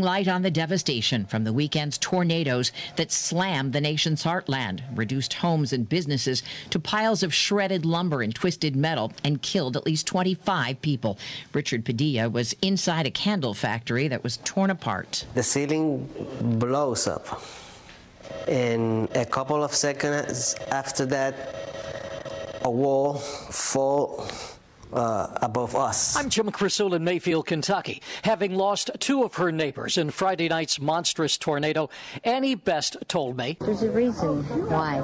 Light on the devastation from the weekend's tornadoes that slammed the nation's heartland, reduced homes and businesses to piles of shredded lumber and twisted metal, and killed at least 25 people. Richard Padilla was inside a candle factory that was torn apart. The ceiling blows up. In a couple of seconds after that, a wall fall uh, above us. I'm Jim Krasula in Mayfield, Kentucky. Having lost two of her neighbors in Friday night's monstrous tornado, Annie Best told me. There's a reason why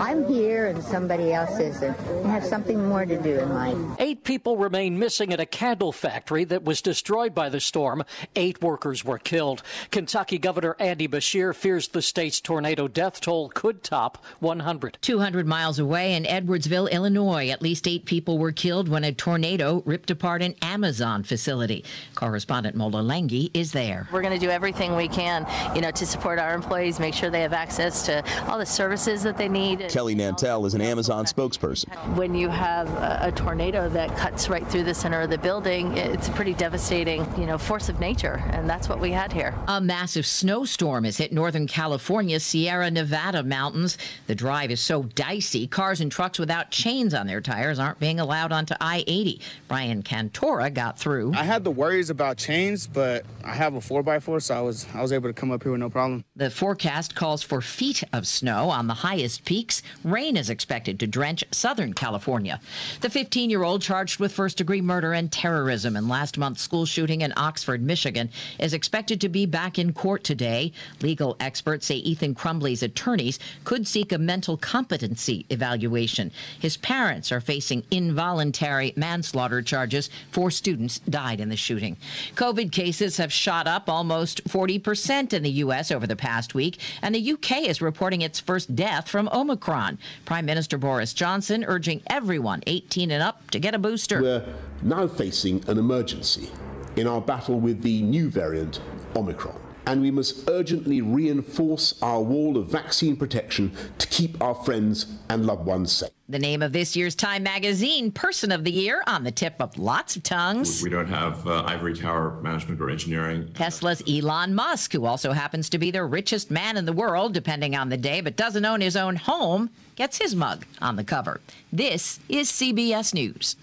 I'm here and somebody else isn't. I have something more to do in life. Eight people remain missing at a candle factory that was destroyed by the storm. Eight workers were killed. Kentucky Governor Andy Beshear fears the state's tornado death toll could top 100. 200 miles away in Edwardsville, Illinois, at least eight people were killed when a a tornado ripped apart an Amazon facility. Correspondent Mola Lenghi is there. We're going to do everything we can, you know, to support our employees, make sure they have access to all the services that they need. Kelly Nantel is an Amazon spokesperson. When you have a, a tornado that cuts right through the center of the building, it's a pretty devastating, you know, force of nature, and that's what we had here. A massive snowstorm has hit Northern California's Sierra Nevada mountains. The drive is so dicey, cars and trucks without chains on their tires aren't being allowed onto I 80. Brian Cantora got through. I had the worries about chains, but I have a 4x4, so I was, I was able to come up here with no problem. The forecast calls for feet of snow on the highest peaks. Rain is expected to drench Southern California. The 15 year old charged with first degree murder and terrorism in last month's school shooting in Oxford, Michigan, is expected to be back in court today. Legal experts say Ethan Crumbley's attorneys could seek a mental competency evaluation. His parents are facing involuntary manslaughter charges. Four students died in the shooting. COVID cases have shot up almost 40% in the U.S. over the past week, and the U.K. is reporting its first death from Omicron. Prime Minister Boris Johnson urging everyone 18 and up to get a booster. We're now facing an emergency in our battle with the new variant, Omicron and we must urgently reinforce our wall of vaccine protection to keep our friends and loved ones safe. The name of this year's Time Magazine Person of the Year on the tip of lots of tongues. We don't have uh, ivory tower management or engineering. Tesla's Elon Musk, who also happens to be the richest man in the world, depending on the day, but doesn't own his own home, gets his mug on the cover. This is CBS News.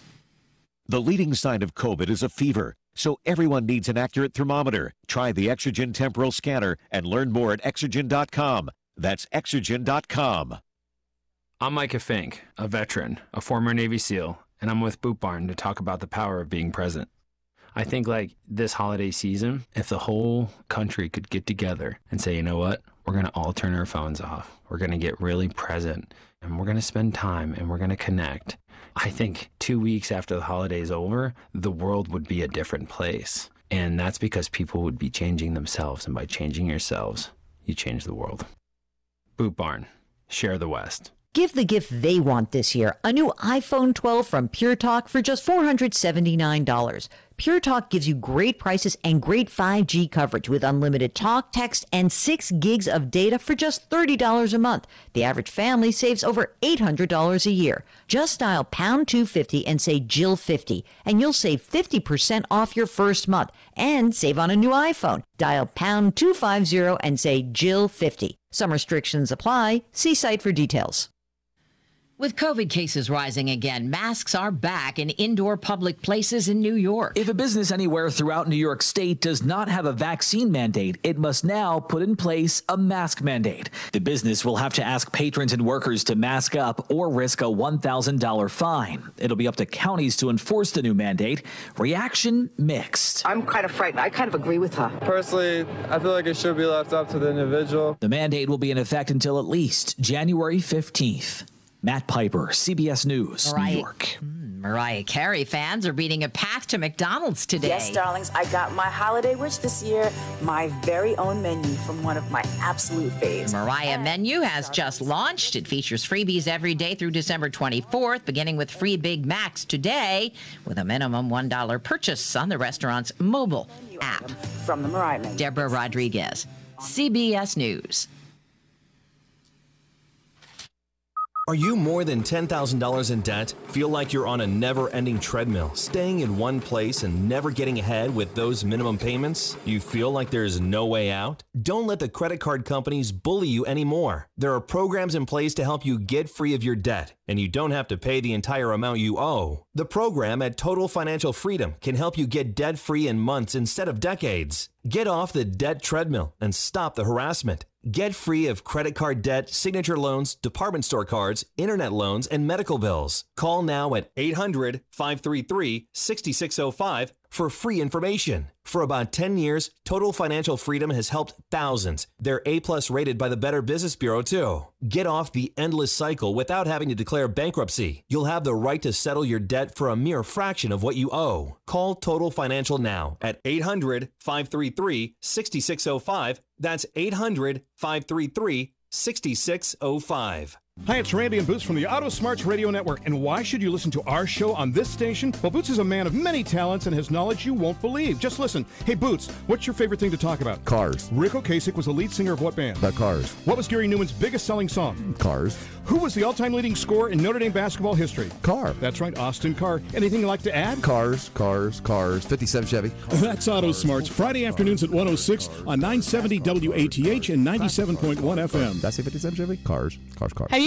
The leading sign of COVID is a fever. So everyone needs an accurate thermometer. Try the Exergen temporal scanner and learn more at exergen.com. That's exergen.com. I'm Micah Fink, a veteran, a former Navy SEAL, and I'm with Boot Barn to talk about the power of being present. I think like this holiday season, if the whole country could get together and say, you know what, we're going to all turn our phones off. We're going to get really present and we're going to spend time and we're going to connect. I think two weeks after the holiday's over, the world would be a different place. And that's because people would be changing themselves. And by changing yourselves, you change the world. Boot Barn, share the West. Give the gift they want this year a new iPhone 12 from Pure Talk for just $479. Pure Talk gives you great prices and great 5G coverage with unlimited talk, text, and 6 gigs of data for just $30 a month. The average family saves over $800 a year. Just dial pound 250 and say Jill50, and you'll save 50% off your first month and save on a new iPhone. Dial pound 250 and say Jill50. Some restrictions apply. See site for details. With COVID cases rising again, masks are back in indoor public places in New York. If a business anywhere throughout New York State does not have a vaccine mandate, it must now put in place a mask mandate. The business will have to ask patrons and workers to mask up or risk a $1,000 fine. It'll be up to counties to enforce the new mandate. Reaction mixed. I'm kind of frightened. I kind of agree with her. Personally, I feel like it should be left up to the individual. The mandate will be in effect until at least January 15th. Matt Piper, CBS News, Mariah, New York. Mm, Mariah Carey fans are beating a path to McDonald's today. Yes, darlings, I got my holiday wish this year, my very own menu from one of my absolute faves. Mariah Menu has just launched. It features freebies every day through December 24th, beginning with free Big Macs today, with a minimum $1 purchase on the restaurant's mobile app. From the Mariah Menu. Deborah Rodriguez, CBS News. Are you more than $10,000 in debt? Feel like you're on a never ending treadmill, staying in one place and never getting ahead with those minimum payments? You feel like there's no way out? Don't let the credit card companies bully you anymore. There are programs in place to help you get free of your debt, and you don't have to pay the entire amount you owe. The program at Total Financial Freedom can help you get debt free in months instead of decades. Get off the debt treadmill and stop the harassment. Get free of credit card debt, signature loans, department store cards, internet loans, and medical bills. Call now at 800 533 6605 for free information. For about 10 years, Total Financial Freedom has helped thousands. They're A plus rated by the Better Business Bureau too. Get off the endless cycle without having to declare bankruptcy. You'll have the right to settle your debt for a mere fraction of what you owe. Call Total Financial now at 800 533 6605. That's 800 533 6605. Hi, it's Randy and Boots from the Auto Smarts Radio Network. And why should you listen to our show on this station? Well, Boots is a man of many talents and has knowledge you won't believe. Just listen. Hey, Boots, what's your favorite thing to talk about? Cars. Ric Ocasek was the lead singer of what band? The Cars. What was Gary Numan's biggest selling song? Cars. Who was the all-time leading scorer in Notre Dame basketball history? Car. That's right, Austin Carr. Anything you'd like to add? Cars, cars, cars. 57 Chevy. That's Auto Smarts. Friday afternoons at 106 on 970 WATH and 97.1 FM. That's I say 57 Chevy? Cars, cars, cars. Have you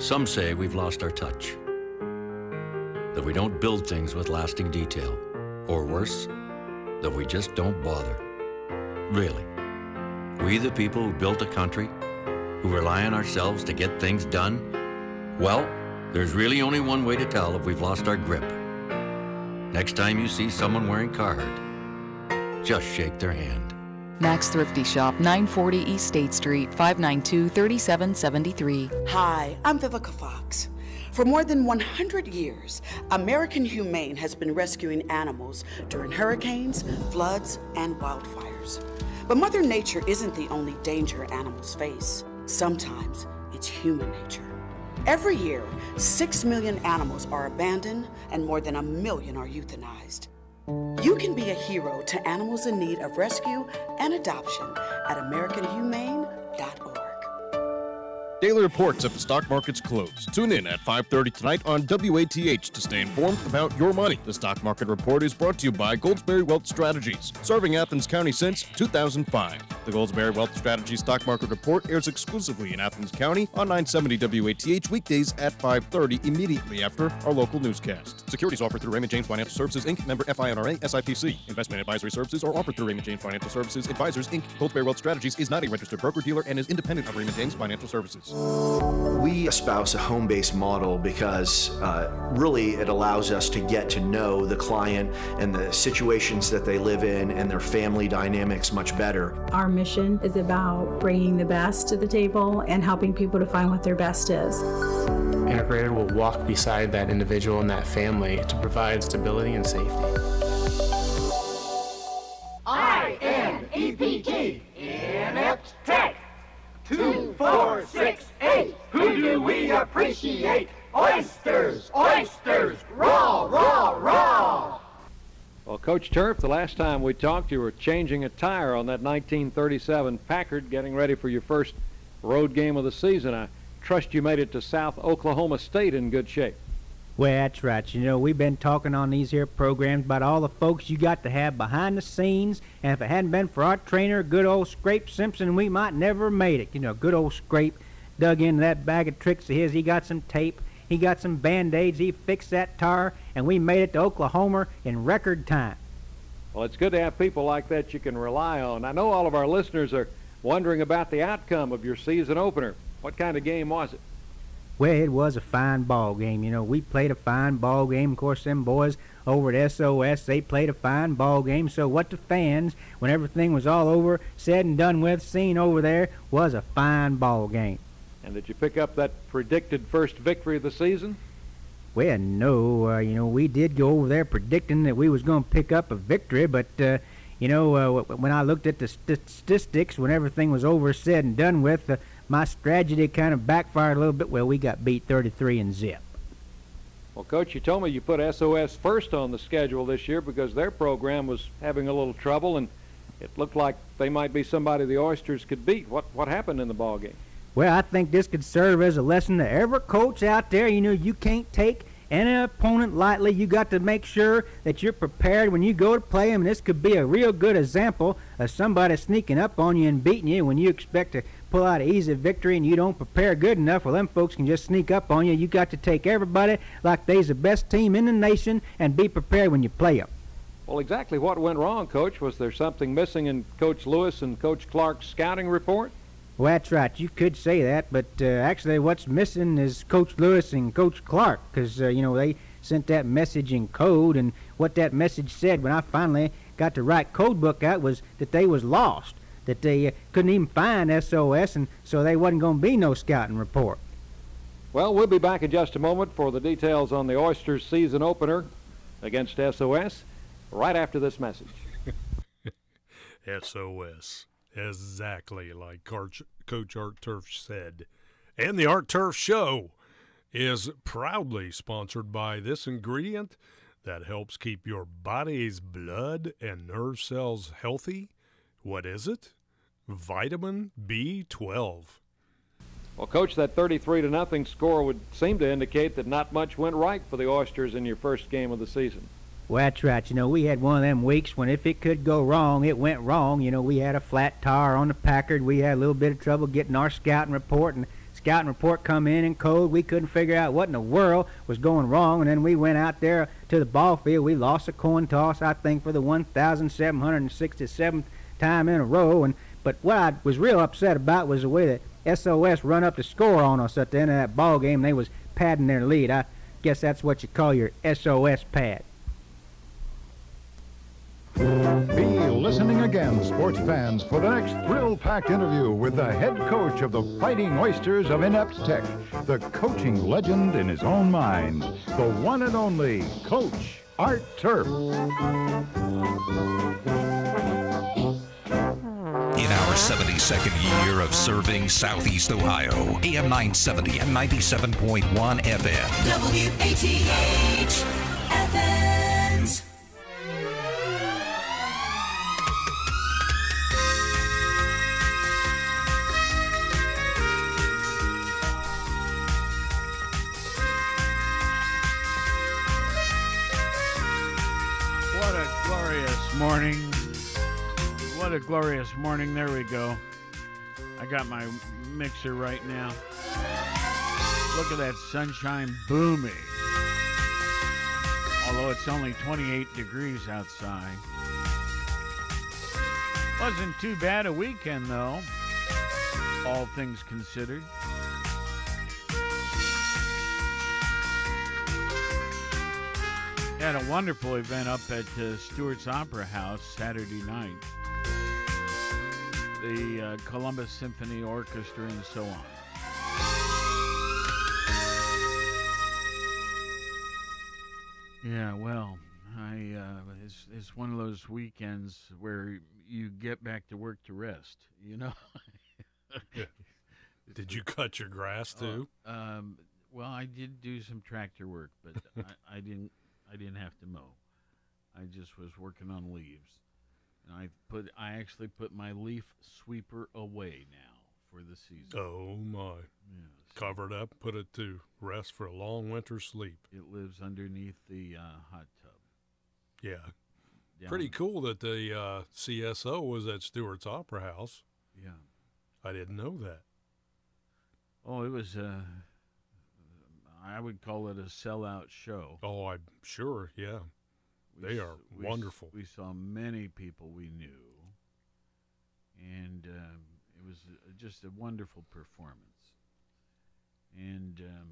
Some say we've lost our touch, that we don't build things with lasting detail, or worse, that we just don't bother. Really, we the people who built a country, who rely on ourselves to get things done, well, there's really only one way to tell if we've lost our grip. Next time you see someone wearing Carhartt, just shake their hand. Max Thrifty Shop, 940 East State Street, 592 3773. Hi, I'm Vivica Fox. For more than 100 years, American Humane has been rescuing animals during hurricanes, floods, and wildfires. But Mother Nature isn't the only danger animals face. Sometimes it's human nature. Every year, 6 million animals are abandoned and more than a million are euthanized. You can be a hero to animals in need of rescue and adoption at AmericanHumane.org. Daily reports if the stock market's close. Tune in at 5:30 tonight on WATH to stay informed about your money. The stock market report is brought to you by Goldsberry Wealth Strategies, serving Athens County since 2005. The Goldsberry Wealth Strategies stock market report airs exclusively in Athens County on 970 WATH weekdays at 5:30 immediately after our local newscast. Securities offered through Raymond James Financial Services Inc., member FINRA SIPC. Investment advisory services are offered through Raymond James Financial Services Advisors Inc. Goldsberry Wealth Strategies is not a registered broker dealer and is independent of Raymond James Financial Services. We espouse a home based model because uh, really it allows us to get to know the client and the situations that they live in and their family dynamics much better. Our mission is about bringing the best to the table and helping people to find what their best is. Integrated will walk beside that individual and that family to provide stability and safety. I N E P T Inept Tech. Two, four, six, eight. Who do we appreciate? Oysters, oysters, raw, raw, raw. Well, Coach Turf, the last time we talked, you were changing a tire on that 1937 Packard, getting ready for your first road game of the season. I trust you made it to South Oklahoma State in good shape. Well, that's right. You know, we've been talking on these here programs about all the folks you got to have behind the scenes, and if it hadn't been for our trainer, good old Scrape Simpson, we might never have made it. You know, good old Scrape dug into that bag of tricks of his. He got some tape, he got some band-aids, he fixed that tire, and we made it to Oklahoma in record time. Well, it's good to have people like that you can rely on. I know all of our listeners are wondering about the outcome of your season opener. What kind of game was it? Well, it was a fine ball game. You know, we played a fine ball game. Of course, them boys over at SOS, they played a fine ball game. So what the fans, when everything was all over, said and done with, seen over there, was a fine ball game. And did you pick up that predicted first victory of the season? Well, no, uh, you know, we did go over there predicting that we was going to pick up a victory, but uh, you know, uh, when I looked at the statistics, when everything was over, said and done with, uh, my strategy kind of backfired a little bit. Well, we got beat 33 and zip. Well, Coach, you told me you put SOS first on the schedule this year because their program was having a little trouble, and it looked like they might be somebody the Oysters could beat. What what happened in the ball game? Well, I think this could serve as a lesson to every coach out there. You know, you can't take any opponent lightly. You got to make sure that you're prepared when you go to play them. And this could be a real good example of somebody sneaking up on you and beating you when you expect to pull out an easy victory and you don't prepare good enough. Well, them folks can just sneak up on you. You got to take everybody like they's the best team in the nation and be prepared when you play them. Well, exactly what went wrong, Coach? Was there something missing in Coach Lewis and Coach Clark's scouting report? Well, that's right. You could say that, but uh, actually, what's missing is Coach Lewis and Coach Clark, because uh, you know they sent that message in code, and what that message said when I finally got to write code book out was that they was lost, that they uh, couldn't even find SOS, and so they wasn't going to be no scouting report. Well, we'll be back in just a moment for the details on the Oysters season opener against SOS, right after this message. SOS. Exactly like Coach, Coach Art Turf said. And the Art Turf Show is proudly sponsored by this ingredient that helps keep your body's blood and nerve cells healthy. What is it? Vitamin B12. Well, coach, that 33 to nothing score would seem to indicate that not much went right for the Oysters in your first game of the season. Well, that's right. You know, we had one of them weeks when if it could go wrong, it went wrong. You know, we had a flat tire on the Packard. We had a little bit of trouble getting our scouting report, and scouting report come in in code. We couldn't figure out what in the world was going wrong, and then we went out there to the ball field. We lost a coin toss, I think, for the 1,767th time in a row. And but what I was real upset about was the way that SOS run up the score on us at the end of that ball game. They was padding their lead. I guess that's what you call your SOS pad. Be listening again, sports fans, for the next thrill-packed interview with the head coach of the Fighting Oysters of Inept Tech, the coaching legend in his own mind, the one and only Coach Art Turf. In our 72nd year of serving Southeast Ohio, AM 970 and 97.1 FM. WATH Athens. What a glorious morning. What a glorious morning. There we go. I got my mixer right now. Look at that sunshine booming. Although it's only 28 degrees outside. Wasn't too bad a weekend, though, all things considered. Had a wonderful event up at uh, Stuart's Opera House Saturday night. The uh, Columbus Symphony Orchestra and so on. Yeah, well, I uh, it's it's one of those weekends where you get back to work to rest. You know. Did you cut your grass too? Uh, um, well, I did do some tractor work, but I, I didn't I didn't have to mow. I just was working on leaves. And I put I actually put my leaf sweeper away now for the season. Oh my. Yeah, so Covered up, put it to rest for a long winter sleep. It lives underneath the uh, hot tub. Yeah. Down Pretty cool that the uh, CSO was at Stuart's Opera House. Yeah. I didn't know that. Oh, it was uh, I would call it a sellout show. Oh, I'm sure. Yeah, we they are we wonderful. we saw many people we knew, and um, it was just a wonderful performance. And um,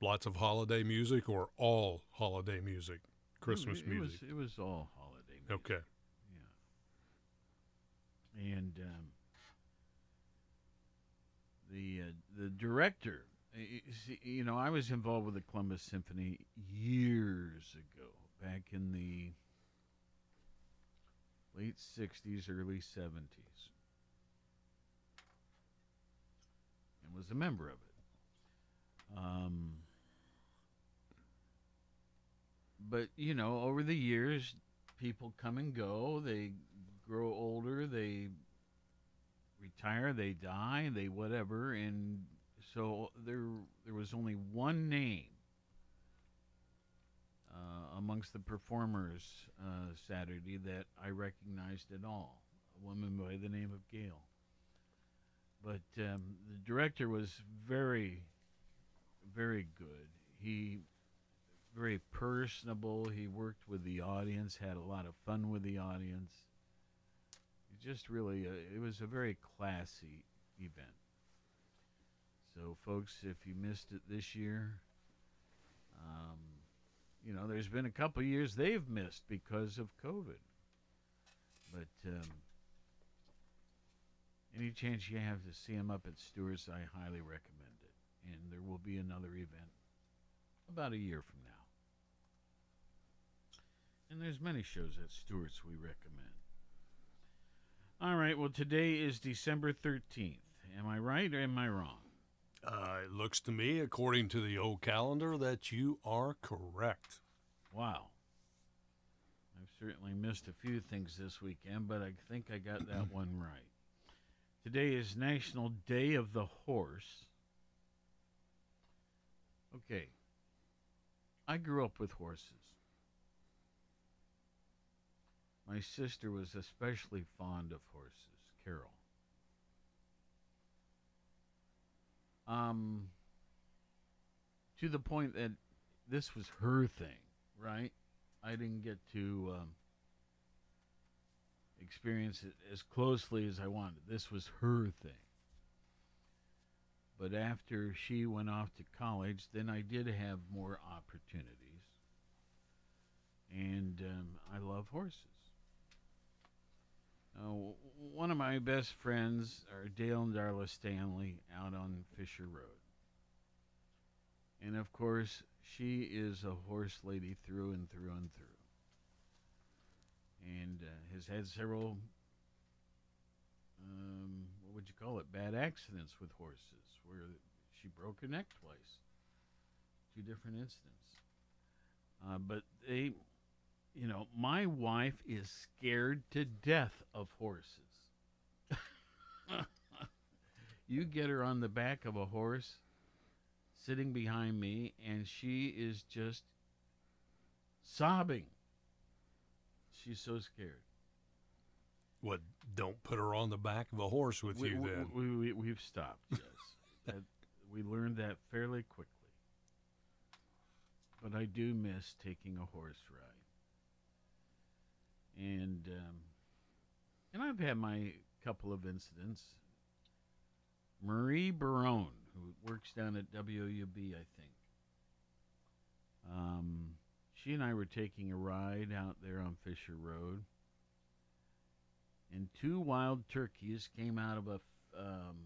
lots of holiday music, or all holiday music, Christmas it, music. Was, it was all holiday. Music. Okay. Yeah. And um, the uh, the director, y- y- see, you know, I was involved with the Columbus Symphony years ago, back in the late 60s, early 70s, and was a member of it. Um, but, you know, over the years, people come and go, they grow older, they retire, they die, they whatever, and so there there was only one name uh, amongst the performers uh, Saturday that I recognized at all, a woman by the name of Gail. But um, the director was very, very good. He very personable. He worked with the audience, had a lot of fun with the audience just really a, it was a very classy event so folks if you missed it this year um, you know there's been a couple years they've missed because of covid but um, any chance you have to see them up at stuart's i highly recommend it and there will be another event about a year from now and there's many shows at stuart's we recommend all right. Well, today is December 13th. Am I right or am I wrong? Uh, it looks to me, according to the old calendar, that you are correct. Wow. I've certainly missed a few things this weekend, but I think I got that one right. Today is National Day of the Horse. Okay. I grew up with horses. My sister was especially fond of horses, Carol. Um, to the point that this was her thing, right? I didn't get to um, experience it as closely as I wanted. This was her thing. But after she went off to college, then I did have more opportunities. And um, I love horses. Uh, one of my best friends are Dale and Darla Stanley out on Fisher Road. And of course, she is a horse lady through and through and through. And uh, has had several, um, what would you call it, bad accidents with horses where she broke her neck twice. Two different incidents. Uh, but they you know, my wife is scared to death of horses. you get her on the back of a horse sitting behind me, and she is just sobbing. She's so scared. What? Don't put her on the back of a horse with we, you we, then. We, we, we've stopped, yes. that, we learned that fairly quickly. But I do miss taking a horse ride and um, and I've had my couple of incidents. Marie Barone, who works down at WUB, I think. Um, she and I were taking a ride out there on Fisher Road, and two wild turkeys came out of a um,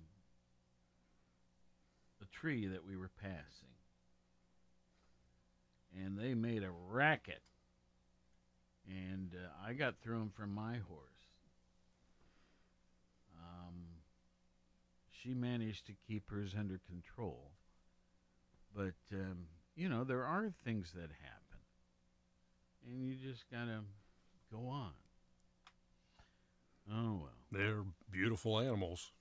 a tree that we were passing, and they made a racket and uh, I got through him from my horse. Um, she managed to keep hers under control, but um, you know there are things that happen, and you just gotta go on. Oh well. They're beautiful animals.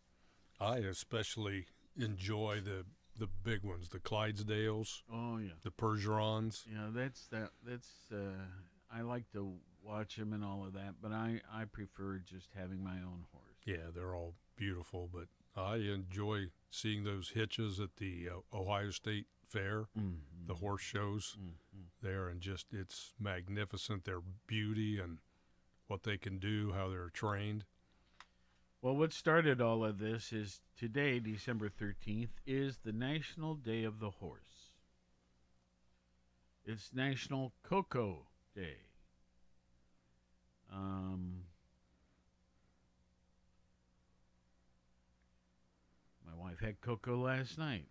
I especially enjoy the the big ones, the Clydesdales. Oh yeah. The Percherons. Yeah, that's that. That's. Uh, I like to watch them and all of that, but I I prefer just having my own horse. Yeah, they're all beautiful, but I enjoy seeing those hitches at the uh, Ohio State Fair, Mhm. the horse shows Mhm. there, and just it's magnificent. Their beauty and what they can do, how they're trained. Well, what started all of this is today, December 13th, is the National Day of the Horse. It's National Cocoa Day. Um, my wife had cocoa last night.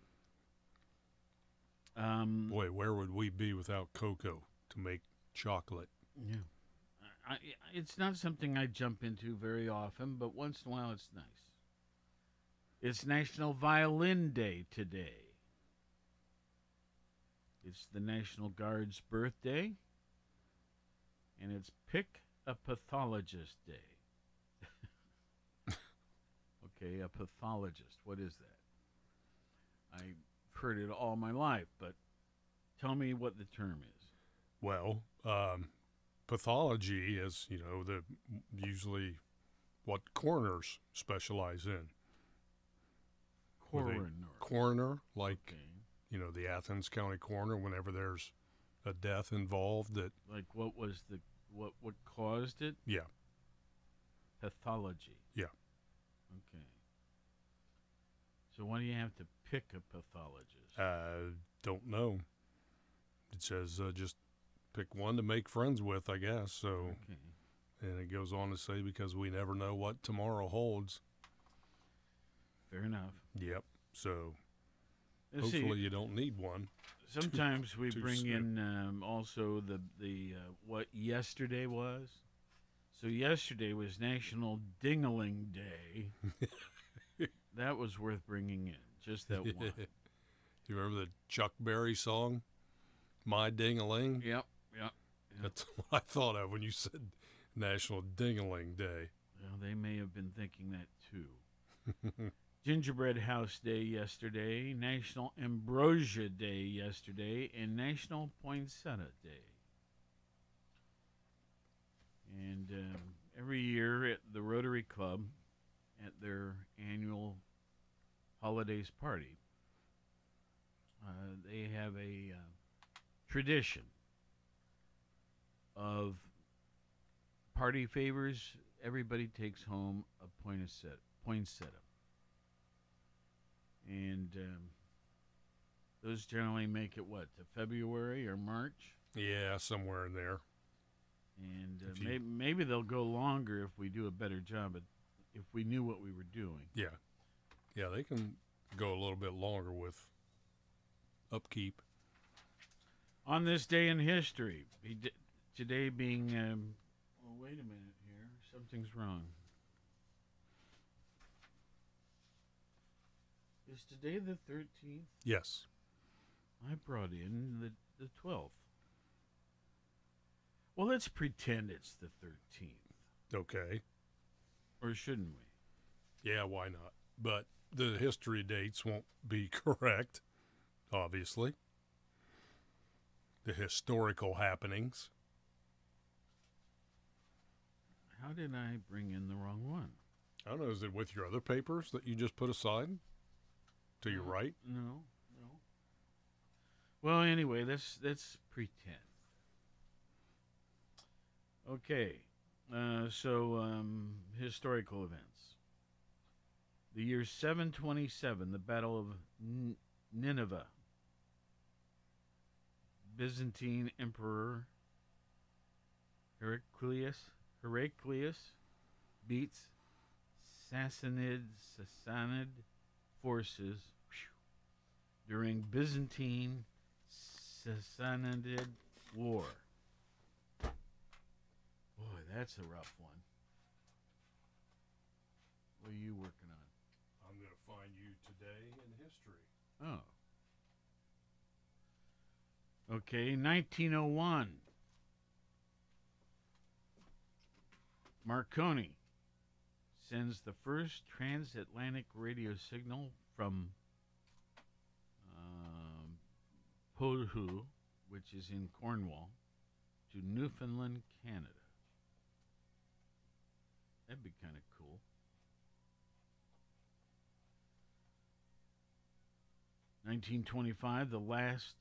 Um, Boy, where would we be without cocoa to make chocolate? Yeah. I, I- it's not something I jump into very often, but once in a while it's nice. It's National Violin Day today. It's the National Guard's birthday, and it's Pick a Pathologist Day. okay, a pathologist. What is that? I've heard it all my life, but tell me what the term is. Well, um, pathology is, you know, the usually what coroners specialize in. Coroner. Coroner, like, you know, the Athens County coroner, whenever there's a death involved that, Like what was the what what caused it? yeah, Pathology. yeah. Okay. So why do you have to pick a pathologist? Uh, don't know. It says uh, just pick one to make friends with, I guess. So, okay. and it goes on to say because we never know what tomorrow holds. Fair enough. Yep. So, Let's see. hopefully you don't need one. too- Sometimes we too bring soon. in um, also the the uh, what yesterday was. So yesterday was National Dingaling Day. that was worth bringing in. Just that one. you remember the Chuck Berry song, "My Ding-a-Ling"? Yep. Yep. That's what I thought of when you said National Ding-a-Ling Day. Well, they may have been thinking that too. Gingerbread House Day yesterday, National Ambrosia Day yesterday, and National Poinsettia Day. And um, every year at the Rotary Club, at their annual holidays party, uh, they have a uh, tradition of party favors. Everybody takes home a poinsettia. poinsettia. And um, those generally make it what to February or March, Yeah, somewhere in there. and uh, you- maybe maybe they'll go longer if we do a better job. At, if we knew what we were doing. Yeah, yeah, they can go a little bit longer with upkeep. On this day in history, today being. Um, oh, wait a minute here. Something's wrong. Is today the 13th? Yes. I brought in the, the 12th. Well, let's pretend it's the 13th. Okay. Or shouldn't we? Yeah, why not? But the history dates won't be correct, obviously. The historical happenings. How did I bring in the wrong one? I don't know. Is it with your other papers that you just put aside to your right? No, no. Well, anyway, let's let's pretend. Okay, uh, so um, historical events. The year 727, the Battle of N- Nineveh. Byzantine Emperor Heraclius Heraclius beats Sassanid Sassanid forces during Byzantine Sassanid War. Boy, that's a rough one. What are you working on? I'm going to find you today in history. Oh. Okay, 1901. Marconi sends the first transatlantic radio signal from um, Pohu, which is in Cornwall, to Newfoundland, Canada. That'd be kind of cool. Nineteen twenty-five, the last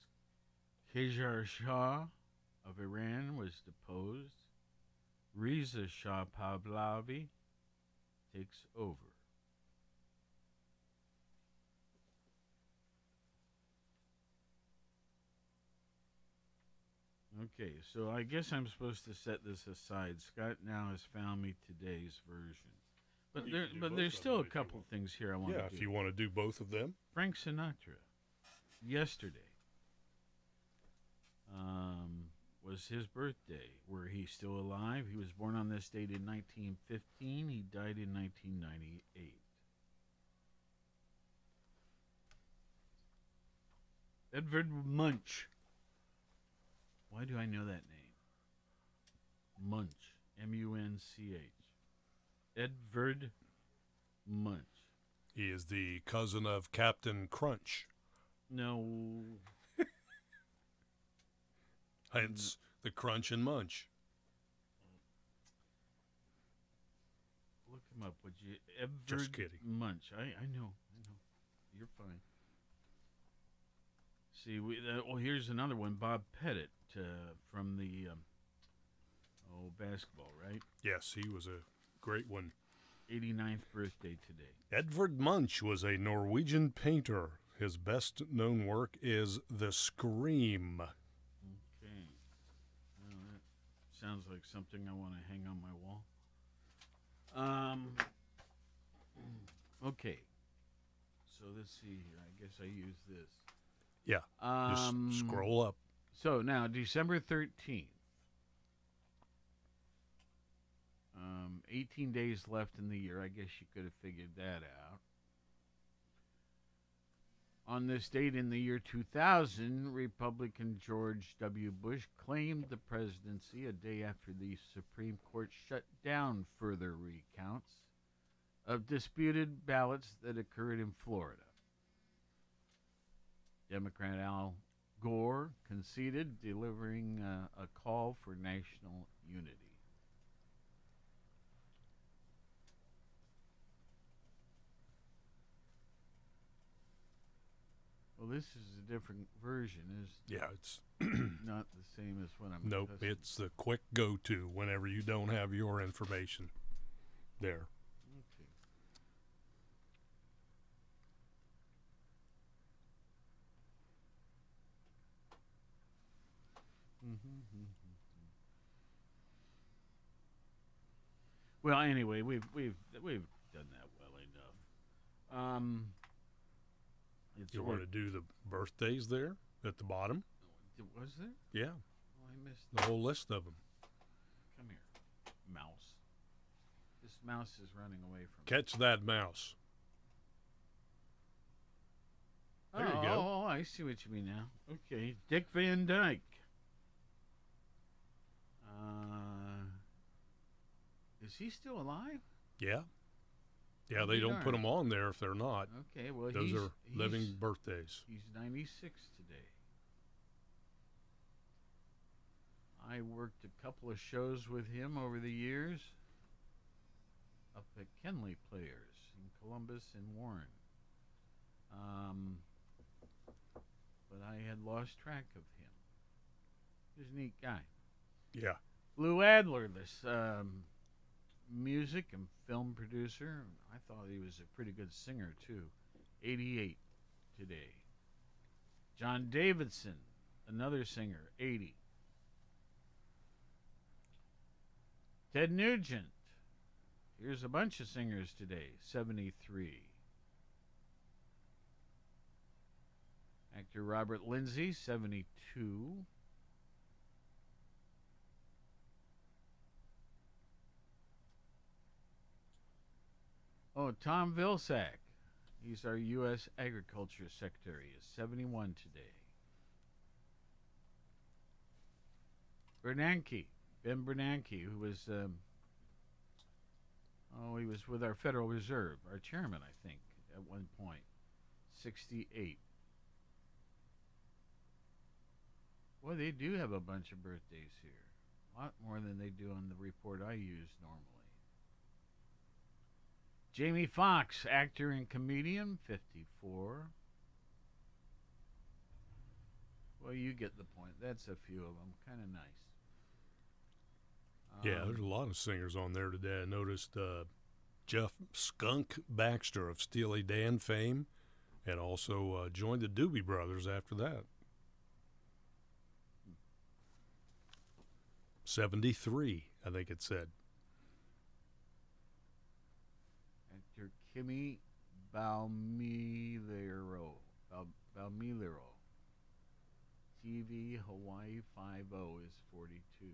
Qajar Shah of Iran was deposed. Reza Shah Pahlavi takes over. Okay, so I guess I'm supposed to set this aside. Scott now has found me today's version. But You there, but there's still a couple things here I want to Yeah, to if you want to do both of them. Frank Sinatra, yesterday, um, was his birthday. Were he still alive? He was born on this date in 1915. He died in 1998. Edvard Munch. Why do I know that name? Munch. M U N C H. Edvard Munch. He is the cousin of Captain Crunch. No. Hence the Crunch and Munch. Look him up, would you? Edvard Just kidding. Munch. I, I know. I know. You're fine. See, we, uh, well, here's another one. Bob Pettit uh, from the um, oh basketball, right? Yes, he was a great one. 89th birthday today. Edvard Munch was a Norwegian painter. His best known work is The Scream. Okay. Well, that sounds like something I want to hang on my wall. Um. Okay. So let's see here. I guess I use this. Yeah. Um, Just scroll up. So now, December 13th. Um, 18 days left in the year. I guess you could have figured that out. On this date in the year 2000, Republican George W. Bush claimed the presidency a day after the Supreme Court shut down further recounts of disputed ballots that occurred in Florida. Democrat Al Gore conceded, delivering uh, a call for national unity. Well, this is a different version. Is Yeah, it's not the same as what I'm. Nope, accustomed- it's the quick go to whenever you don't have your information there. Okay. Mm-hmm, mm-hmm, mm-hmm. Well, anyway, we've we've we've done that well enough. Um, it's You want to do the birthdays there at the bottom? Was there? Yeah, Oh, I missed the whole list of them. Come here, mouse. This mouse is running away from. Catch that mouse. There you oh, go. Oh, I see what you mean now. Okay, Dick Van Dyke. Uh, is he still alive? Yeah. Yeah, they don't put them on there if they're not. Okay, well, those he's- are living birthdays. He's 96 today. I worked a couple of shows with him over the years up at Kenley Players in Columbus and Warren. Um, but I had lost track of him. He's a neat guy. Yeah. Lou Adler, this um, music and film producer. I thought he was a pretty good singer too. 88 today. John Davidson, another singer, 80. Ted Nugent. Here's a bunch of singers today, 73. Actor Robert Lindsay, 72. Oh, Tom Vilsack. He's our U.S. Agriculture Secretary. Is 71 today. Bernanke, Ben Bernanke, who was, um, oh, he was with our Federal Reserve, our chairman, I think, at one point. 68. Well, they do have a bunch of birthdays here. A lot more than they do on the report I use normally. Jamie Foxx, actor and comedian, 54. Well, you get the point. That's a few of them. Kind of nice. Yeah, Um, there's a lot of singers on there today. I noticed uh, Jeff Skunk Baxter of Steely Dan fame, and also uh, joined the Doobie Brothers after that. 73, I think it said. Kimee Balmilero. Bal, Balmilero. TV Hawaii 50 is 42.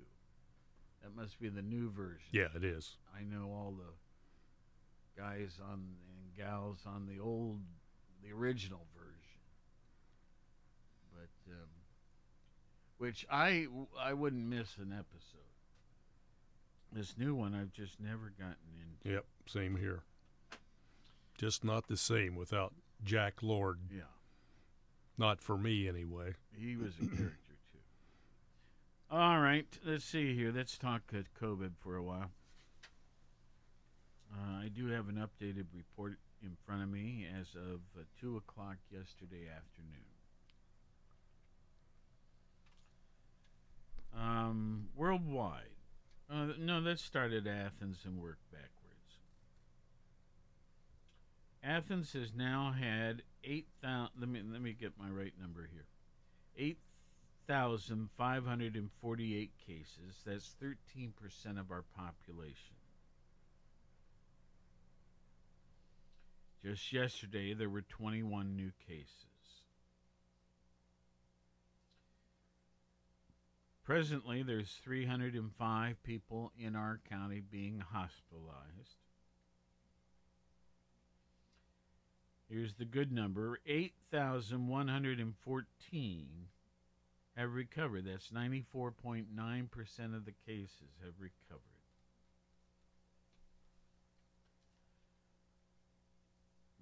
That must be the new version. Yeah, it is. I know all the guys on and gals on the old, the original version. But um, which I I wouldn't miss an episode. This new one I've just never gotten into. Yep, same here. Just not the same without Jack Lord. Yeah. Not for me, anyway. He was a character too. All right, let's see here. Let's talk COVID for a while. Uh, I do have an updated report in front of me as of uh, 2 o'clock yesterday afternoon. Um, worldwide. Uh, no, let's start at Athens and work backwards. Athens has now had 8,000. Let me, let me get my right number here 8,548 cases. That's 13% of our population. Just yesterday, there were 21 new cases. Presently, there's 305 people in our county being hospitalized. Here's the good number 8,114 have recovered. That's 94.9% of the cases have recovered.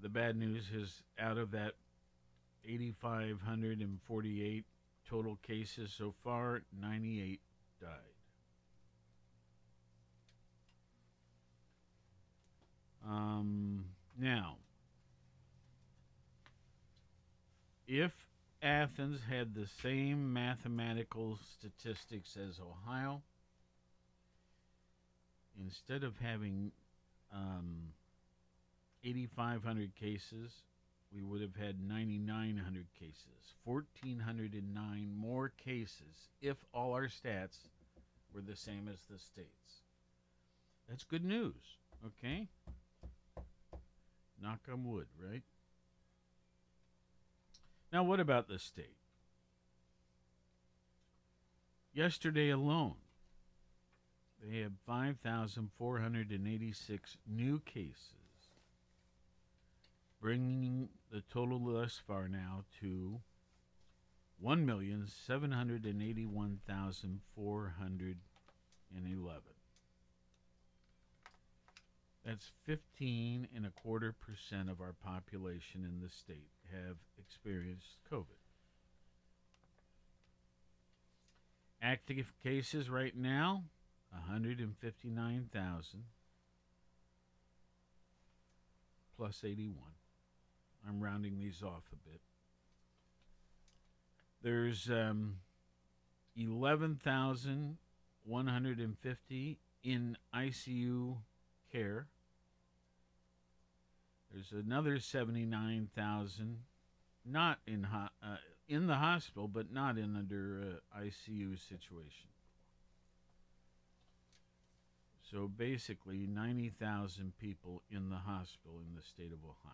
The bad news is out of that 8,548 total cases so far, 98 died. Um, now, if Athens had the same mathematical statistics as Ohio, instead of having um, 8,500 cases, we would have had 9,900 cases, 1,409 more cases if all our stats were the same as the states. That's good news, okay? Knock on wood, right? Now, what about the state? Yesterday alone, they had 5,486 new cases bringing the total thus far now to 1,781,411. That's 15 and a quarter percent of our population in the state have experienced COVID. Active cases right now, 159,000 plus 81. I'm rounding these off a bit. There's um, 11,150 in ICU care. There's another 79,000 not in ho- uh, in the hospital, but not in under uh, ICU situation. So basically, 90,000 people in the hospital in the state of Ohio.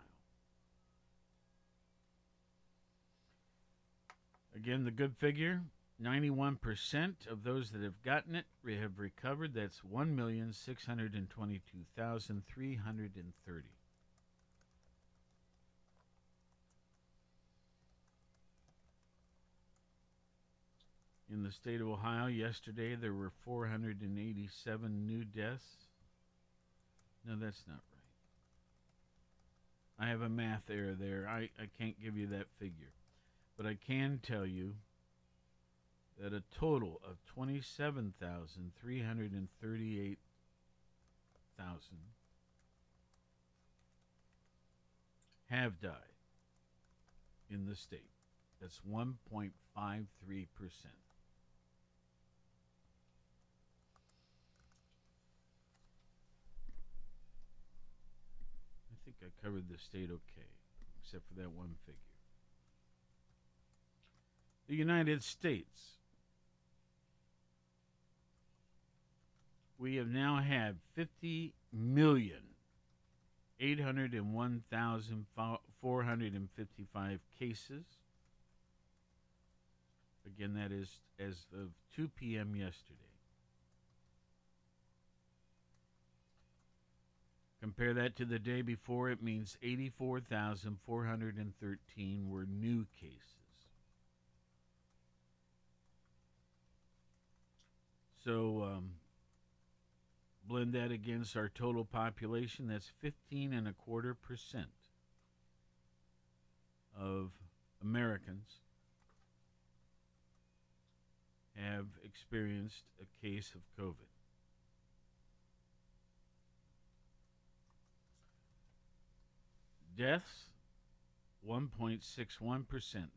Again, the good figure 91% of those that have gotten it have recovered. That's 1,622,330. In the state of Ohio, yesterday there were 487 new deaths. No, that's not right. I have a math error there. I, I can't give you that figure. But I can tell you that a total of 27,338 thousand have died in the state. That's 1.53 percent. I covered the state okay, except for that one figure. The United States. We have now had 50 million 801,455 cases. Again, that is as of 2 p.m. yesterday. Compare that to the day before, it means 84,413 were new cases. So, um, blend that against our total population, that's 15 and a quarter percent of Americans have experienced a case of COVID. Deaths, 1.61%.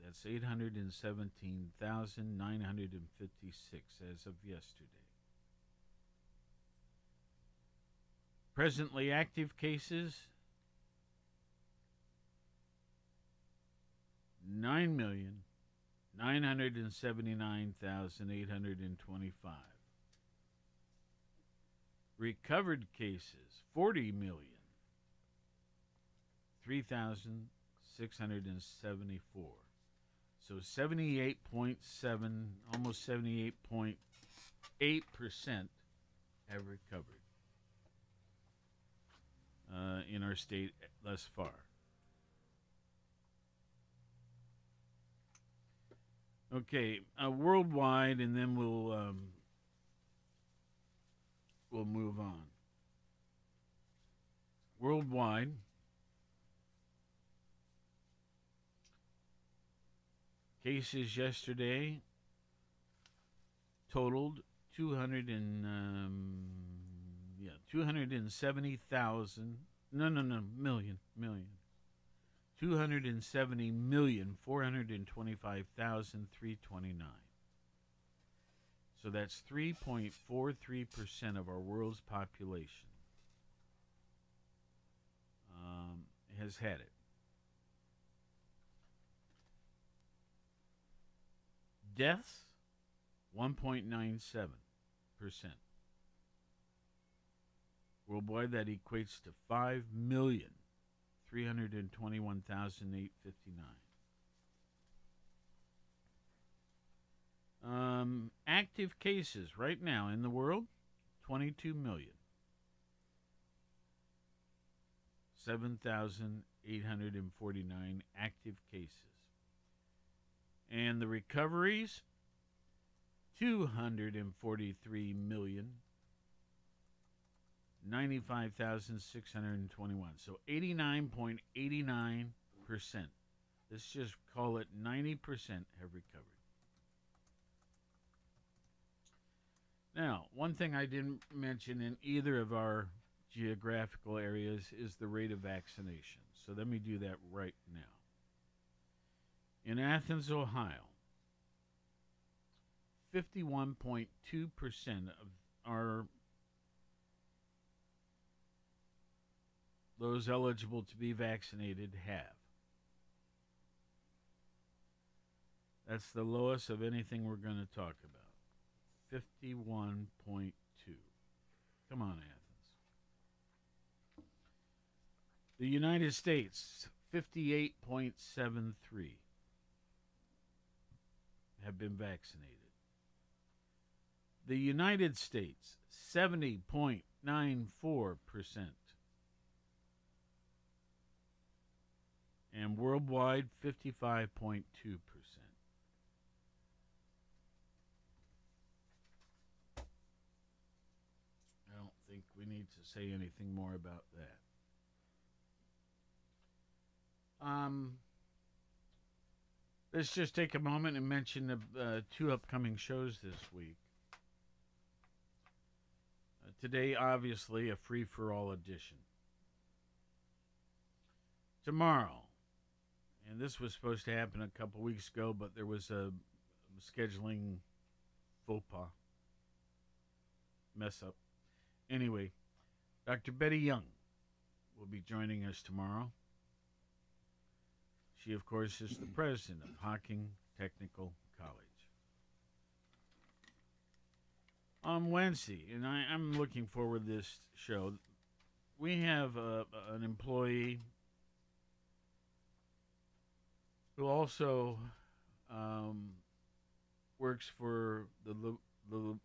That's 817,956 as of yesterday. Presently active cases, 9 million. 979,825. Recovered cases, 40 million. 3,674. So 78.7, almost 78.8% have recovered uh, in our state thus far. Okay, uh, worldwide, and then we'll um, we'll move on. Worldwide, cases yesterday totaled two hundred and um, yeah two hundred and seventy thousand. No, no, no, million, million. 270,425,329. So that's 3.43% of our world's population um, has had it. Deaths, 1.97%. Worldwide, that equates to 5 million. 321,859. Um, active cases right now in the world 22 million. 7,849 active cases. And the recoveries 243 million. 95,621. So 89.89%. Let's just call it 90% have recovered. Now, one thing I didn't mention in either of our geographical areas is the rate of vaccination. So let me do that right now. In Athens, Ohio, 51.2% of our those eligible to be vaccinated have. That's the lowest of anything we're going to talk about. 51.2. Come on, Athens. The United States, 58.73 have been vaccinated. The United States, 70.94 percent. and worldwide 55.2%. I don't think we need to say anything more about that. Um, let's just take a moment and mention the uh, two upcoming shows this week. Uh, today, obviously, a free for all edition. Tomorrow, and this was supposed to happen a couple weeks ago, but there was a scheduling faux pas, mess up. Anyway, Dr. Betty Young will be joining us tomorrow. She, of course, is the president of Hocking Technical College. On Wednesday, and I, I'm looking forward to this show, we have uh, an employee who also um, works for the the the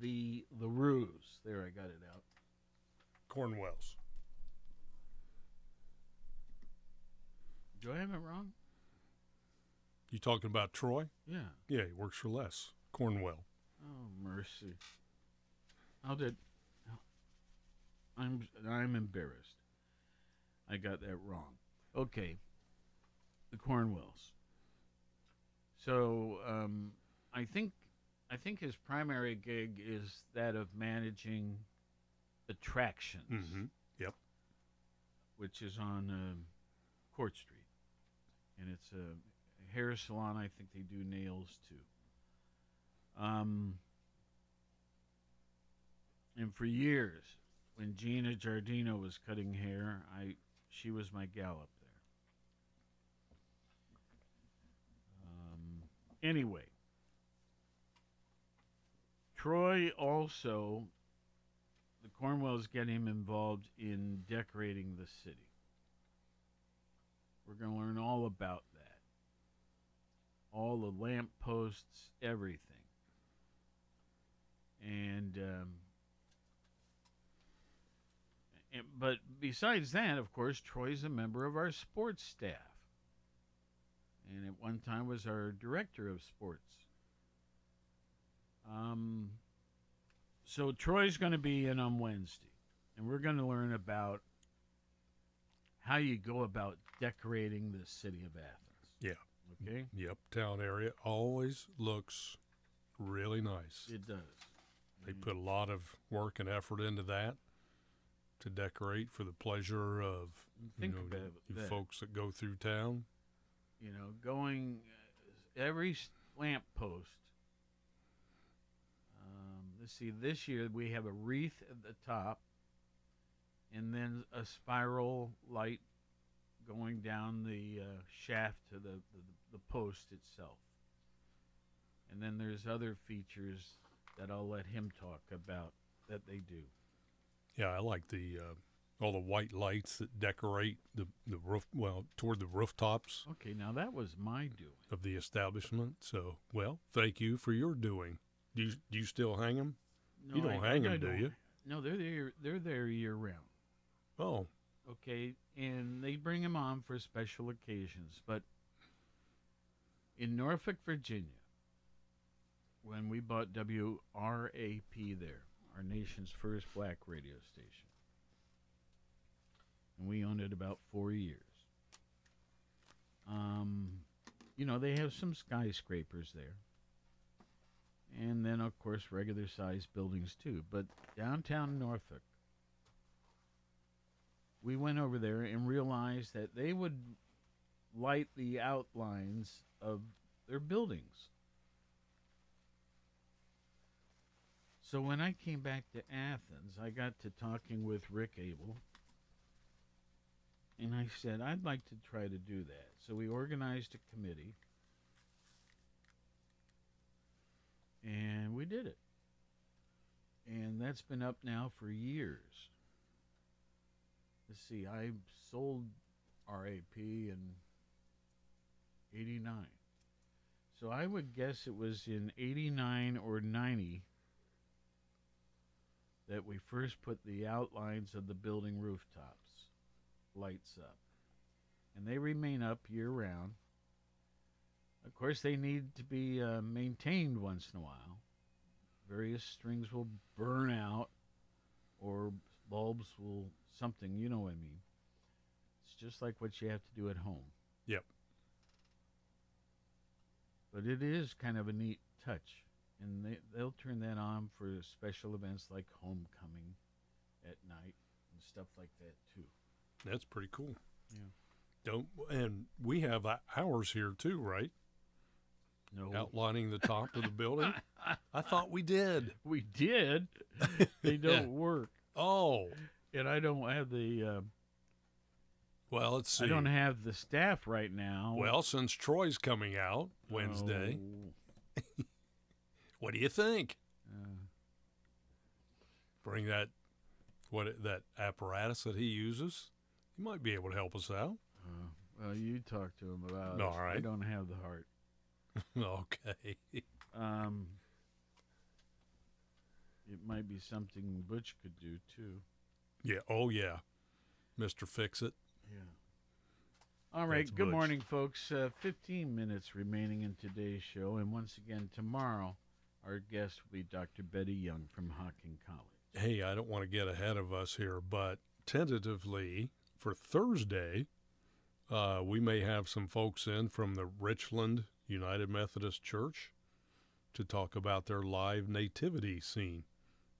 the LaRue's. There, I got it out. Cornwells. Do I have it wrong? You talking about Troy? Yeah. Yeah, he works for Les Cornwell. Oh mercy! How did? I'm I'm embarrassed. I got that wrong. Okay. The Cornwells. So um, I think I think his primary gig is that of managing attractions, Mm-hmm. Yep. which is on um Court Street, and it's a hair salon. I think they do nails too. Um, and for years, when Gina Giardino was cutting hair, I she was my gal up there. Um, anyway, Troy also, the Cornwells get him involved in decorating the city. We're going to learn all about that. All the lamp posts, everything. And, um, and but besides that, of course, Troy's a member of our sports staff. And at one time was our director of sports. Um, so Troy's going to be in on Wednesday, and we're going to learn about how you go about decorating the city of Athens. Yeah. Okay. The uptown area always looks really nice. It does. They put a lot of work and effort into that to decorate for the pleasure of Think you know you that. folks that go through town. You know, going uh, every lamp post. Um, let's see. This year we have a wreath at the top, and then a spiral light going down the uh, shaft to the, the the post itself. And then there's other features that I'll let him talk about that they do. Yeah, I like the uh, all the white lights that decorate the the roof. Well, toward the rooftops Okay, now that was my doing. of the establishment. So, well, thank you for your doing. Do you do you still hang them? you don't I- hang I them, do don't. you? No, they're there. They're there year round. Oh, Okay, and they bring them on for special occasions. But in Norfolk, Virginia, when we bought WRAP there, our nation's first black radio station, and we owned it about four years. Um, you know, they have some skyscrapers there. And then, of course, regular sized buildings too. But downtown Norfolk, we went over there and realized that they would light the outlines of their buildings. So when I came back to Athens, I got to talking with Rick Abel. And I said, I'd like to try to do that. So we organized a committee. And we did it. And that's been up now for years. Let's see, I sold RAP in 89. So I would guess it was in 89 or 90 that we first put the outlines of the building rooftops, lights up. And they remain up year round. Of course, they need to be uh, maintained once in a while. Various strings will burn out, or bulbs will something. You know what I mean? It's just like what you have to do at home. Yep. But it is kind of a neat touch, and they they'll turn that on for special events like homecoming at night and stuff like that too. that's pretty cool. Yeah. Don't and we have ours here too, right? No. Outlining the top of the building. I thought we did. We did. they don't work. Oh. And I don't have the. Uh, Well, let's see. I don't have the staff right now. Well, since Troy's coming out Wednesday, Oh. what do you think? Uh. Bring that what that apparatus that he uses. He might be able to help us out. Uh, well, you talk to him about All it. I don't have the heart. okay. Um, it might be something Butch could do too. Yeah. Oh yeah, Mister Fix It. Yeah. All right. That's Good Butch. morning, folks. Uh, 15 minutes remaining in today's show. And once again, tomorrow, our guest will be Dr. Betty Young from Hocking College. Hey, I don't want to get ahead of us here, but tentatively for Thursday, uh, we may have some folks in from the Richland United Methodist Church to talk about their live nativity scene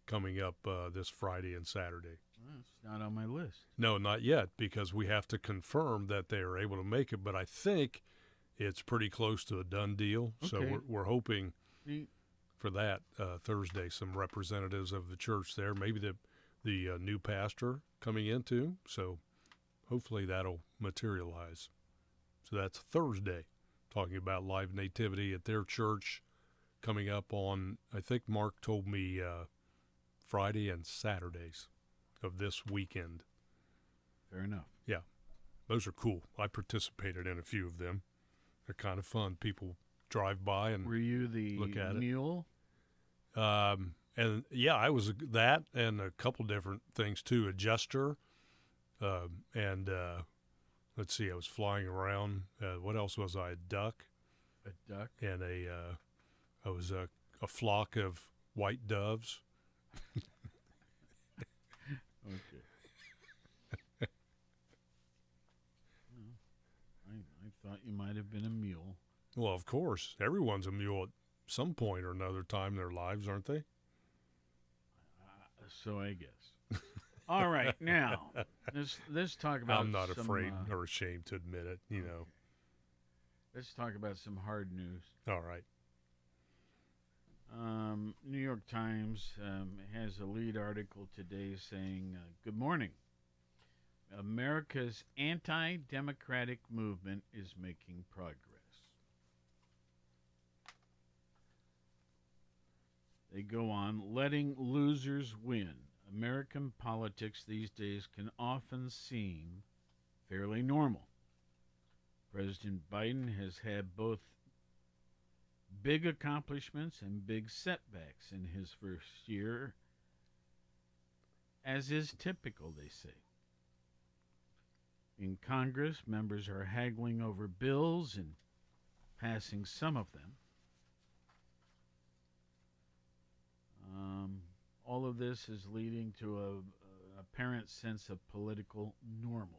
coming up uh, this Friday and Saturday. It's not on my list. No, not yet, because we have to confirm that they are able to make it. But I think it's pretty close to a done deal. So we're, we're hoping for that uh, Thursday. Some representatives of the church there, maybe the the uh, new pastor coming into. So hopefully that'll materialize. So that's Thursday, talking about live nativity at their church coming up on. I think Mark told me uh, Friday and Saturdays of this weekend. Fair enough. Yeah, those are cool. I participated in a few of them. They're kind of fun. People drive by and Were you the look at mule? it. Um, and yeah, I was that and a couple different things too. A jester, um, and uh, let's see, I was flying around. Uh, what else was I? A duck A duck? and a. Uh, I was a, a flock of white doves. Okay. Well, I, I thought you might have been a mule. Well, of course, everyone's a mule at some point or another time in their lives, aren't they? So I guess. All right, now let's let's talk about. I'm not some, afraid uh, or ashamed to admit it. You know. let's talk about some hard news. All right. Um, New York Times um, has a lead article today saying, uh, "Good morning. America's anti-democratic movement is making progress." They go on, letting losers win. American politics these days can often seem fairly normal. President Biden has had both big accomplishments and big setbacks in his first year, as is typical, they say. In Congress, members are haggling over bills and passing some of them. Um, all of this is leading to a, a apparent sense of political normalcy.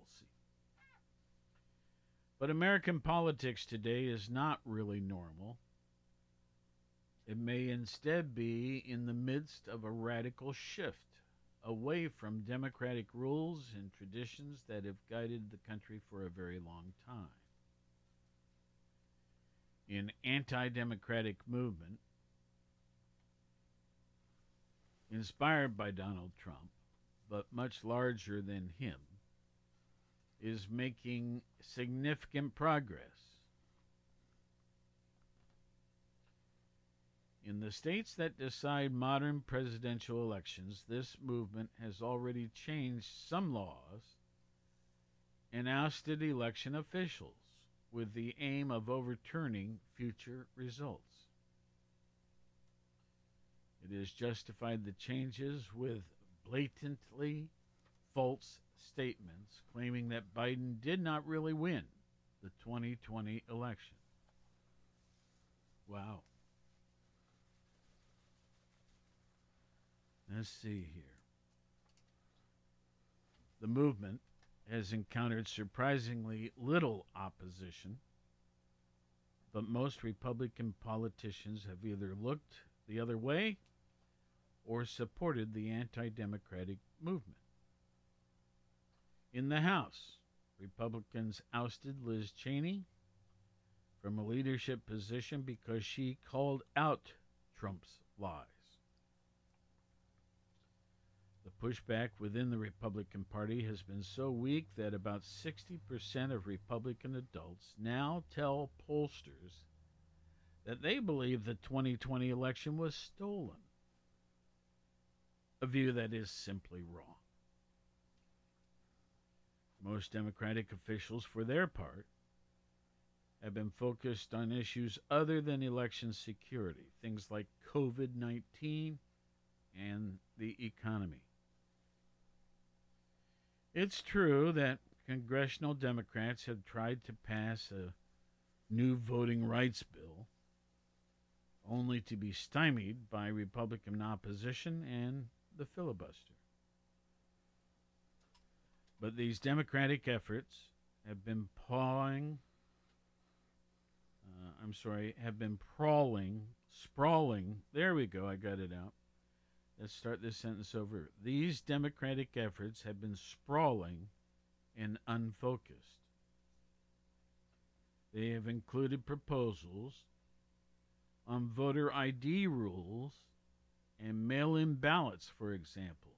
But American politics today is not really normal. It may instead be in the midst of a radical shift away from democratic rules and traditions that have guided the country for a very long time. An anti democratic movement inspired by Donald Trump, but much larger than him, is making significant progress. In the states that decide modern presidential elections, this movement has already changed some laws and ousted election officials with the aim of overturning future results. It has justified the changes with blatantly false statements claiming that Biden did not really win the 2020 election. Wow. Let's see here. The movement has encountered surprisingly little opposition, but most Republican politicians have either looked the other way or supported the anti democratic movement. In the House, Republicans ousted Liz Cheney from a leadership position because she called out Trump's lies. The pushback within the Republican Party has been so weak that about 60% of Republican adults now tell pollsters that they believe the 2020 election was stolen. A view that is simply wrong. Most Democratic officials, for their part, have been focused on issues other than election security, things like COVID 19 and the economy. It's true that congressional Democrats have tried to pass a new voting rights bill, only to be stymied by Republican opposition and the filibuster. But these Democratic efforts have been pawing, uh, I'm sorry, have been prawling, sprawling. There we go, I got it out. Let's start this sentence over. These Democratic efforts have been sprawling and unfocused. They have included proposals on voter ID rules and mail in ballots, for example,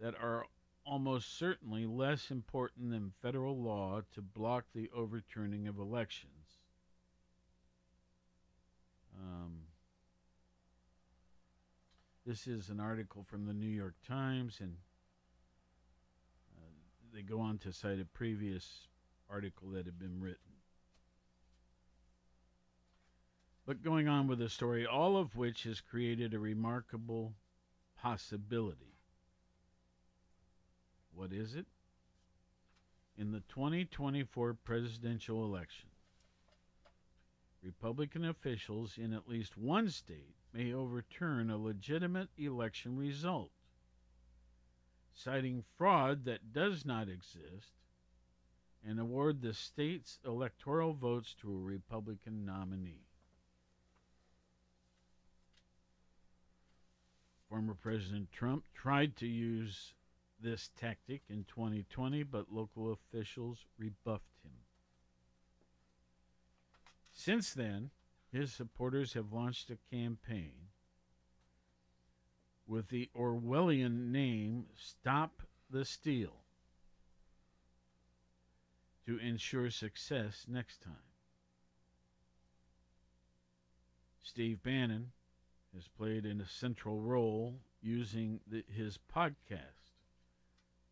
that are almost certainly less important than federal law to block the overturning of elections. Um, this is an article from the New York Times, and uh, they go on to cite a previous article that had been written. But going on with the story, all of which has created a remarkable possibility. What is it? In the 2024 presidential election, Republican officials in at least one state may overturn a legitimate election result, citing fraud that does not exist, and award the state's electoral votes to a Republican nominee. Former President Trump tried to use this tactic in 2020, but local officials rebuffed him. Since then, his supporters have launched a campaign with the Orwellian name Stop the Steal to ensure success next time. Steve Bannon has played a central role using the, his podcast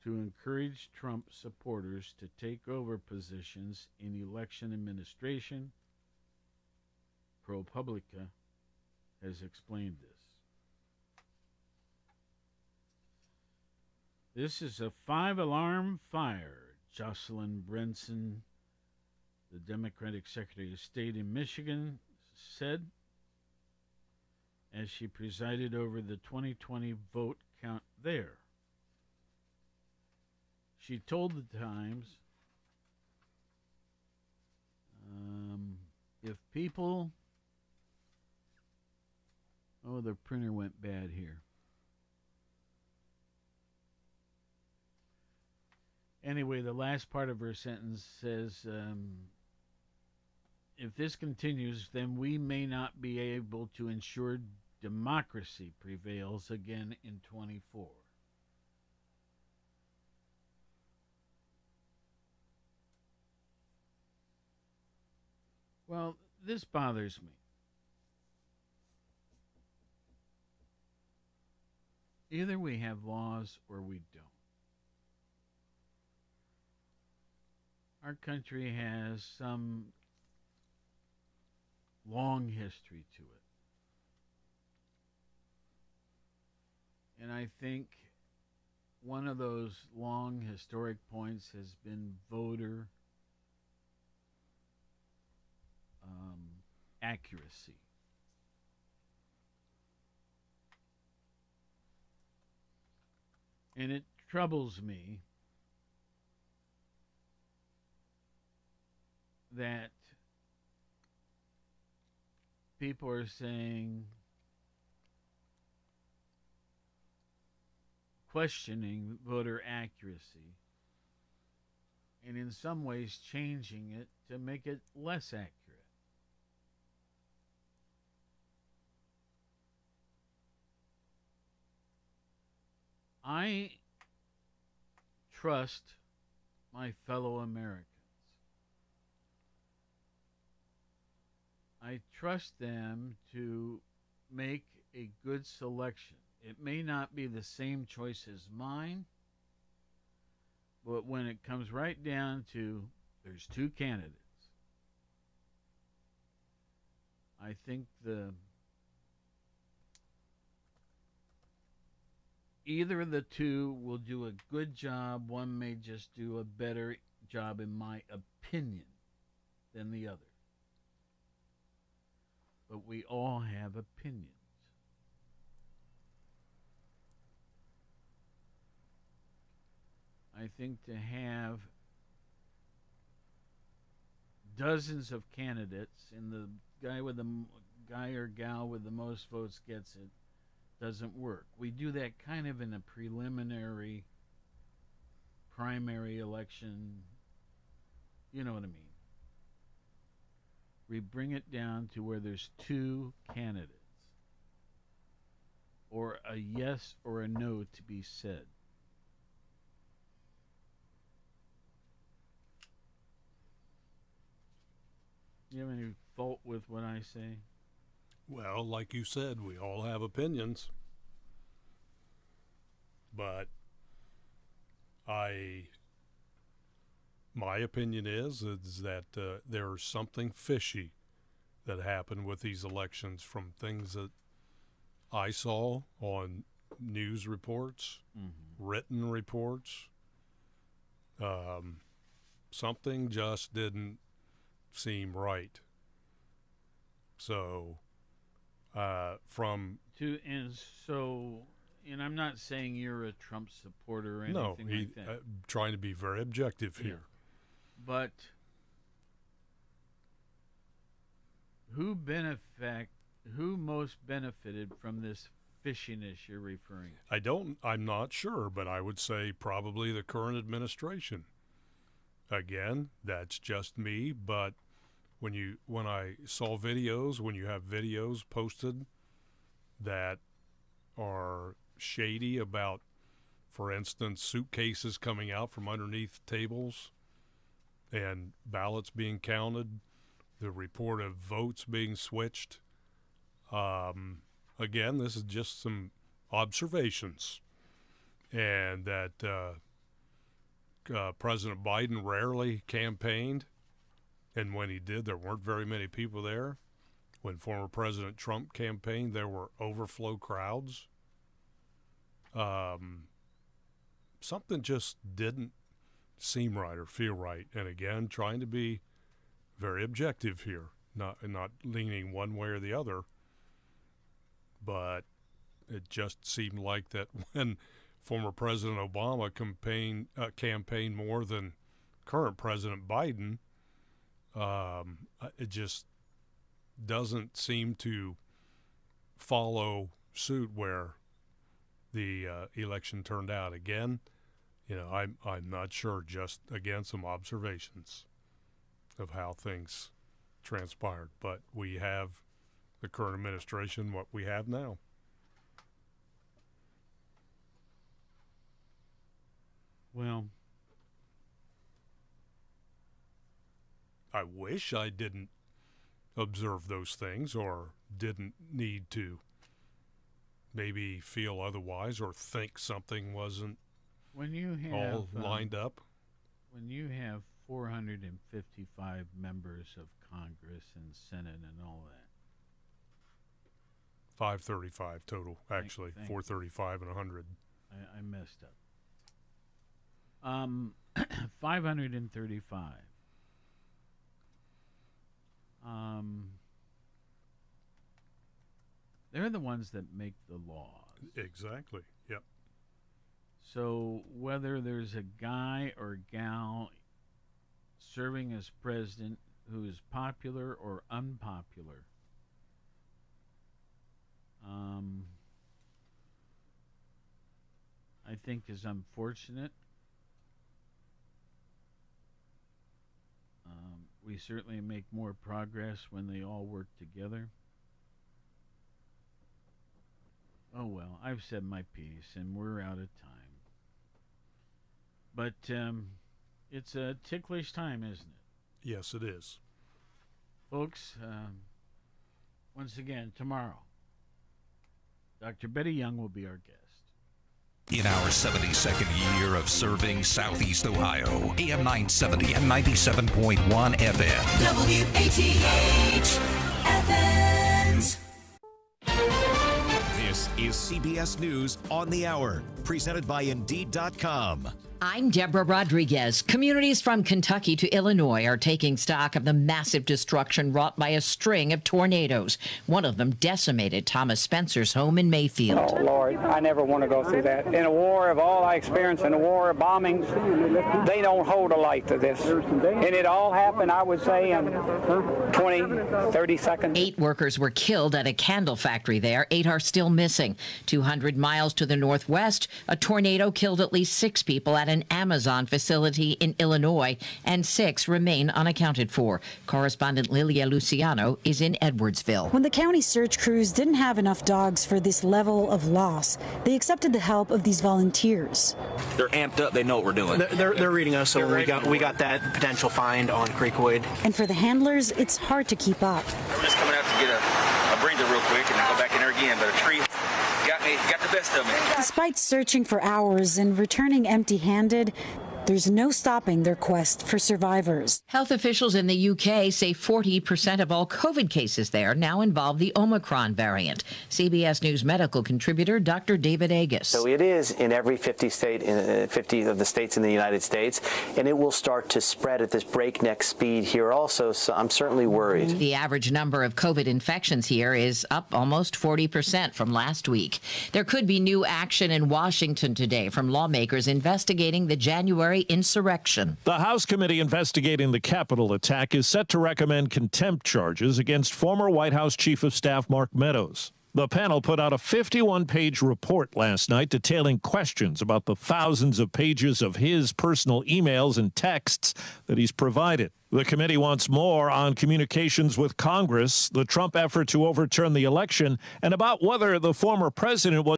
to encourage Trump supporters to take over positions in election administration. ProPublica has explained this. This is a five alarm fire, Jocelyn Benson, the Democratic Secretary of State in Michigan, said as she presided over the 2020 vote count there. She told the Times um, if people. Oh, the printer went bad here. Anyway, the last part of her sentence says um, if this continues, then we may not be able to ensure democracy prevails again in 24. Well, this bothers me. Either we have laws or we don't. Our country has some long history to it. And I think one of those long historic points has been voter um, accuracy. And it troubles me that people are saying questioning voter accuracy and in some ways changing it to make it less accurate. I trust my fellow Americans. I trust them to make a good selection. It may not be the same choice as mine, But when it comes right down to there's two candidates, I think the either of the two will do a good job. One may just do a better job, in my opinion, than the other. But we all have opinions. I think to have dozens of candidates and the guy with the guy or gal with the most votes gets it doesn't work. We do that kind of in a preliminary primary election. You know what I mean? We bring it down to where there's two candidates or a yes or a no to be said. You have any fault with what I say? Well, like you said, we all have opinions. But I my opinion is is that uh, there's something fishy that happened with these elections from things that I saw on news reports, written reports. Um, something just didn't seem right. So, uh, from To and so, and I'm not saying you're a Trump supporter or no, anything he, like that. uh, trying to be very objective Yeah. here. But who benefit who most benefited from this fishiness you're referring to? I don't. I'm not sure, but I would say probably the current administration. Again, that's just me, but when you when I saw videos, when you have videos posted that are shady about, for instance, suitcases coming out from underneath tables and ballots being counted, the report of votes being switched. Um, again, this is just some observations, and that uh, uh, President Biden rarely campaigned, and when he did, there weren't very many people there. When former President Trump campaigned, there were overflow crowds. Um, something just didn't seem right or feel right, and again, trying to be very objective here, not not leaning one way or the other but it just seemed like that when former President Obama campaign uh, campaigned more than current President Biden, um, uh, it just doesn't seem to follow suit where the uh, election turned out. Again, you know, I'm I'm not sure. Just again, some observations of how things transpired, but we have the current administration what we have now. Well, I wish I didn't observe those things or didn't need to maybe feel otherwise or think something wasn't when you have all um, lined up. when you have 455 members of Congress and Senate and all that, 535 total, actually. thank you. 435 and 100. I, I messed up. Um, 535. Um, they're the ones that make the laws. Exactly. Yep. So whether there's a guy or gal serving as president who is popular or unpopular, um, I think is unfortunate. We certainly make more progress when they all work together. Oh well, I've said my piece, and we're out of time. But um, it's a ticklish time, isn't it? Yes, it is. Folks, um, once again, tomorrow, Dr. Betty Young will be our guest. In our 72nd year of serving Southeast Ohio, AM 970 and 97.1 FM. WATH Athens. This is CBS News on the Hour, presented by Indeed.com. I'm Deborah Rodriguez. Communities from Kentucky to Illinois are taking stock of the massive destruction wrought by a string of tornadoes. One of them decimated Thomas Spencer's home in Mayfield. Oh, Lord, I never want to go through that. In a war of all I experienced in a war of bombings, they don't hold a light to this. And it all happened, I would say, in 20, 30 seconds. Eight workers were killed at a candle factory there. Eight are still missing. 200 miles to the northwest, a tornado killed at least six people at an Amazon facility in Illinois, and six remain unaccounted for. Correspondent Lilia Luciano is in Edwardsville. When the county search crews didn't have enough dogs for this level of loss, they accepted the help of these volunteers. They're amped up. They know what we're doing. They're, they're, they're reading us, so we got we got that potential find on Creekwood. And for the handlers, it's hard to keep up. We're just coming out to get a, a breather real quick and go back in there again, but a tree got me, got the best of me. Despite searching for hours and returning empty handed, there's no stopping their quest for survivors. Health officials in the UK say 40% of all COVID cases there now involve the Omicron variant. CBS News medical contributor Dr. David Agus. So it is in every 50 state, in 50 of the states in the United States, and it will start to spread at this breakneck speed here also. So I'm certainly worried. The average number of COVID infections here is up almost 40% from last week. There could be new action in Washington today from lawmakers investigating the January insurrection. The House committee investigating the Capitol attack is set to recommend contempt charges against former White House Chief of Staff Mark Meadows. The panel put out a 51 page report last night detailing questions about the thousands of pages of his personal emails and texts that he's provided. The committee wants more on communications with Congress, the Trump effort to overturn the election, and about whether the former president was